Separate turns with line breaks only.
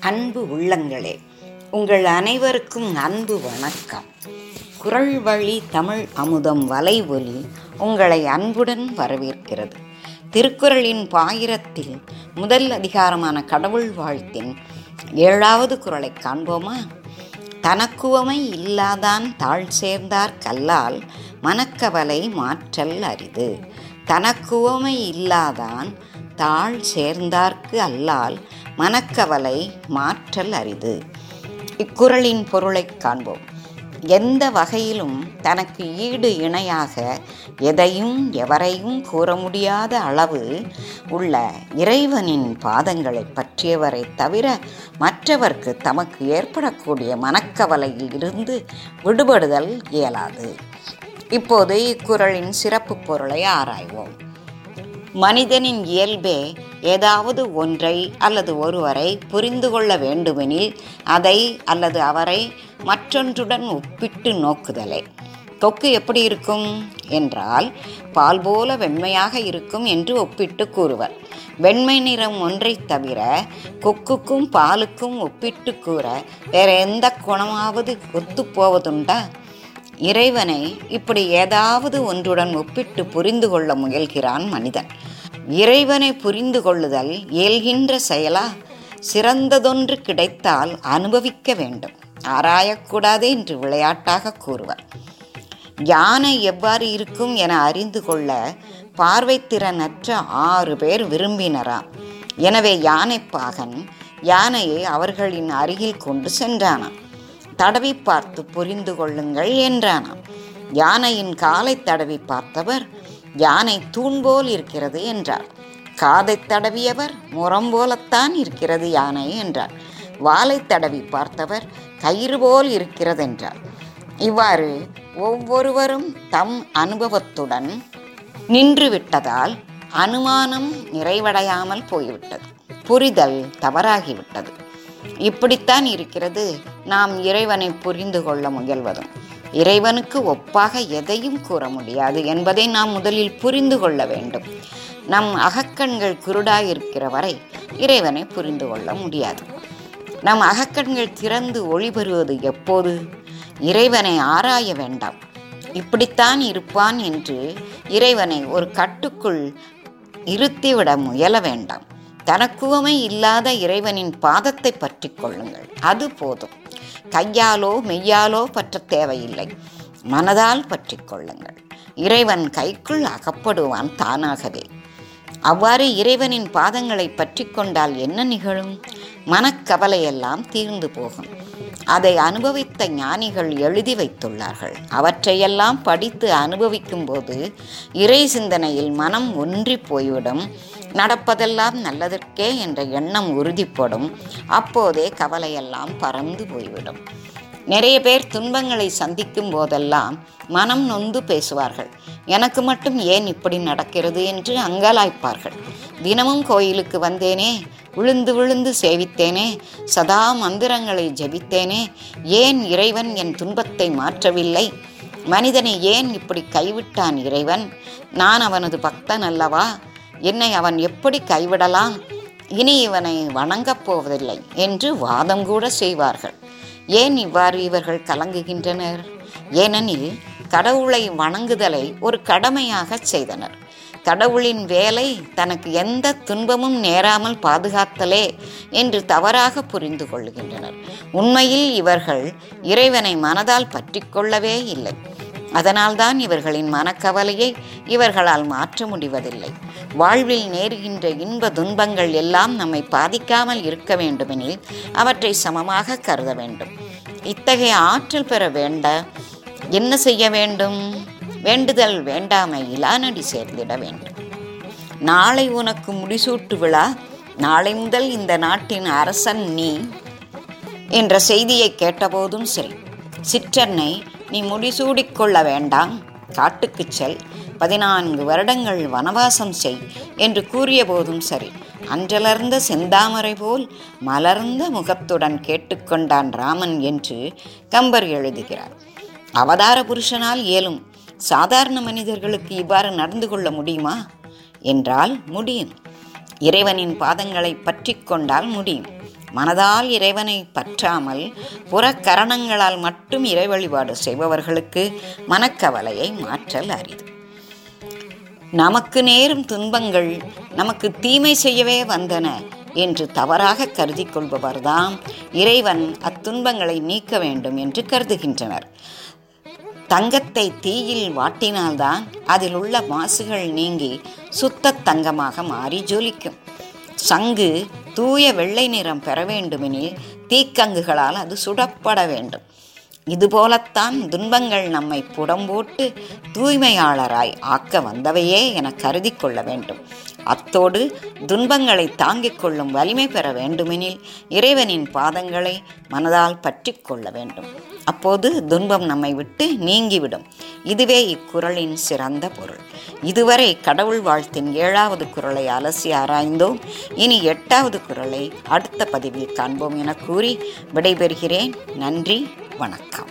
அன்பு உள்ளங்களே உங்கள் அனைவருக்கும் அன்பு வணக்கம். குரல் வழி தமிழ் அமுதம் வலைவொலி உங்களை அன்புடன் வரவேற்கிறது. திருக்குறளின் பாயிரத்தில் முதல் அதிகாரமான கடவுள் வாழ்த்தின் ஏழாவது குரலை காண்போமா? தனக்குவமை இல்லாதான் தாழ் சேர்ந்தார் கல்லால் மனக்கவலை மாற்றல் அரிது. தனக்குவமை இல்லாதான் தாழ் சேர்ந்தார்க்கு அல்லால் மனக்கவலை மாற்றல் அரிது. இக்குறளின் பொருளைக் காண்போம். எந்த வகையிலும் தனக்கு ஈடு இணையாக எதையும் எவரையும் கூற முடியாத அளவு உள்ள இறைவனின் பாதங்களை பற்றியவரை தவிர மற்றவர்க்கு தமக்கு ஏற்படக்கூடிய மனக்கவலையில் இருந்து விடுபடுதல் இயலாது. இப்போது இக்குறளின் சிறப்பு பொருளை ஆராய்வோம். மனிதனின் இயல்பே ஏதாவது ஒன்றை அல்லது ஒருவரை புரிந்து கொள்ள வேண்டுமெனில் அதை அல்லது அவரை மற்றொன்றுடன் ஒப்பிட்டு நோக்குதலே. கொக்கு எப்படி இருக்கும்? என்றால் பால் போல வெண்மையாக இருக்கும் என்று ஒப்பிட்டு கூறுவர். வெண்மை நிறம் ஒன்றை தவிர கொக்குக்கும் பாலுக்கும் ஒப்பிட்டு கூற வேற எந்த குணமாவது ஒத்துப்போவதுண்டா இறைவனை இப்படி ஏதாவது ஒன்றுடன் ஒப்பிட்டு புரிந்து கொள்ள முயல்கிறான் மனிதன். இறைவனை புரிந்து கொள்ளுதல் இயல்கின்ற செயலா? சிறந்ததொன்று கிடைத்தால் அனுபவிக்க வேண்டும். ஆராயக்கூடாது என்று விளையாட்டாக கூறுவர். யானை எவ்வாறு இருக்கும் என அறிந்து கொள்ள பார்வைத்திறனற்ற ஆறு பேர் விரும்பினராம் எனவே யானைப்பாகன் யானையை அவர்களின் அருகில் கொண்டு சென்றானாம். தடவி பார்த்து புரிந்து கொள்ளுங்கள் என்றானாம். யானையின் காலை தடவி பார்த்தவர் யானை தூண் போல் இருக்கிறது என்றார். காதை தடவியவர் முறம் போலத்தான் இருக்கிறது யானை என்றார். வாலை தடவி பார்த்தவர் கயிறு போல் இருக்கிறது என்றார். இவ்வாறு ஒவ்வொருவரும் தம் அனுபவத்துடன் நின்றுவிட்டதால் அனுமானம் நிறைவடையாமல் போய்விட்டது. புரிதல் தவறாகிவிட்டது. இப்படித்தான் இருக்கிறது. நாம் இறைவனை புரிந்து கொள்ள முயல்வதும் இறைவனுக்கு ஒப்பாக எதையும் கூற முடியாது என்பதை நாம் முதலில் புரிந்து கொள்ள வேண்டும். நம் அகக்கண்கள் குருடாயிருக்கிற வரை இறைவனை புரிந்து கொள்ள முடியாது. நம் அகக்கண்கள் திறந்து ஒளிபெறுவது எப்போது? இறைவனை ஆராய வேண்டாம். இப்படித்தான் இருப்பான் என்று இறைவனை ஒரு கட்டுக்குள் இருத்திவிட முயல வேண்டாம். தனக்குவமை இல்லாத இறைவனின் பாதத்தை பற்றி கொள்ளுங்கள். அது போதும். கையாலோ மெய்யாலோ பற்ற தேவையில்லை. மனதால் பற்றி கொள்ளுங்கள். இறைவன் கைக்குள் அகப்படுவான் தானாகவே. அவ்வாறு இறைவனின் பாதங்களை பற்றி கொண்டால் என்ன நிகழும்? மனக்கவலையெல்லாம் தீர்ந்து போகும். அதை அனுபவித்த ஞானிகள் எழுதி வைத்துள்ளார்கள். அவற்றையெல்லாம் படித்து அனுபவிக்கும் போது இறை சிந்தனையில் மனம் ஒன்றி போய்விடும். நடப்பதெல்லாம் நல்லதற்கே என்ற எண்ணம் உறுதிப்படும். அப்போதே கவலையெல்லாம் பறந்து போய்விடும். நிறைய பேர் துன்பங்களை சந்திக்கும் போதெல்லாம் மனம் நொந்து பேசுவார்கள். எனக்கு மட்டும் ஏன் இப்படி நடக்கிறது என்று அங்கலாய்ப்பார்கள். தினமும் கோயிலுக்கு வந்தேனே விழுந்து விழுந்து சேவித்தேனே சதா மந்திரங்களை ஜபித்தேனே ஏன் இறைவன் என் துன்பத்தை மாற்றவில்லை? மனிதனை ஏன் இப்படி கைவிட்டான் இறைவன்? நான் அவனது பக்தன் அல்லவா? என்னை அவன் எப்படி கைவிடலாம்? இனி இவனை வணங்கப் போவதில்லை என்று வாதம் கூட செய்வார்கள். ஏன் இவ்வாறு இவர்கள் கலங்குகின்றனர்? ஏனெனில் கடவுளை வணங்குதலை ஒரு கடமையாக செய்தனர். கடவுளின் வேலை தனக்கு எந்த துன்பமும் நேராமல் பாதுகாத்தலே என்று தவறாக புரிந்து கொள்கின்றனர் உண்மையில் இவர்கள் இறைவனை மனதால் பற்றி கொள்ளவே இல்லை. அதனால்தான் இவர்களின் மனக்கவலையை இவர்களால் மாற்ற முடிவதில்லை. வாழ்வில் நேருகின்ற இன்ப துன்பங்கள் எல்லாம் நம்மை பாதிக்காமல் இருக்க வேண்டுமெனில் அவற்றை சமமாக கருத வேண்டும். இத்தகைய ஆற்றல் பெற வேண்ட என்ன செய்ய வேண்டும்? வேண்டுதல் வேண்டாமை இலானடி சேர்ந்திட வேண்டும். நாளை உனக்கு முடிசூட்டு விழா நாளை முதல் இந்த நாட்டின் அரசன் நீ என்ற செய்தியை கேட்டபோதும் சரி. சிற்றன்னை நீ முடிசூடிக்கொள்ள வேண்டாம். காட்டுக்குச் செல். பதினான்கு வருடங்கள் வனவாசம் செய் என்று கூறிய போதும் சரி. அன்றலர்ந்த செந்தாமரை போல் மலர்ந்த முகத்துடன் கேட்டுக்கொண்டான் ராமன் என்று கம்பர் எழுதுகிறார். அவதார புருஷனால் இயலும். சாதாரண மனிதர்களுக்கு இவ்வாறு நடந்து கொள்ள முடியுமா? என்றால் முடியும். இறைவனின் பாதங்களை பற்றி கொண்டால் முடியும். மனதால் இறைவனை பற்றாமல் புறக்கரணங்களால் மட்டும் இறை வழிபாடு செய்பவர்களுக்கு மனக்கவலையை மாற்றல் அரிது. நமக்கு நேரும் துன்பங்கள் நமக்கு தீமை செய்யவே வந்தன என்று தவறாக கருதி கொள்பவர்தான் இறைவன் அத்துன்பங்களை நீக்க வேண்டும் என்று கருதுகின்றனர். தங்கத்தை தீயில் வாட்டினால்தான் அதில் உள்ள மாசுகள் நீங்கி சுத்த தங்கமாக மாறி ஜொலிக்கும். சங்கு தூய வெள்ளை நிறம் பெற வேண்டுமெனில் தீக்கங்குகளால் அது சுடப்பட வேண்டும். இதுபோலத்தான் துன்பங்கள் நம்மை புடம்போட்டு தூய்மையாளராய் ஆக்க வந்தவையே என கருதி கொள்ள வேண்டும். அத்தோடு துன்பங்களை தாங்கிக் கொள்ளும் வலிமை பெற வேண்டுமெனில் இறைவனின் பாதங்களை மனதால் பற்றி கொள்ள வேண்டும். அப்போது துன்பம் நம்மை விட்டு நீங்கிவிடும். இதுவே இக்குறளின் சிறந்த பொருள். இதுவரை கடவுள் வாழ்த்தின் ஏழாவது குரலை அலசி ஆராய்ந்தோம். இனி எட்டாவது குரலை அடுத்த பதிவில் காண்போம் என கூறி விடைபெறுகிறேன். நன்றி வணக்கம்.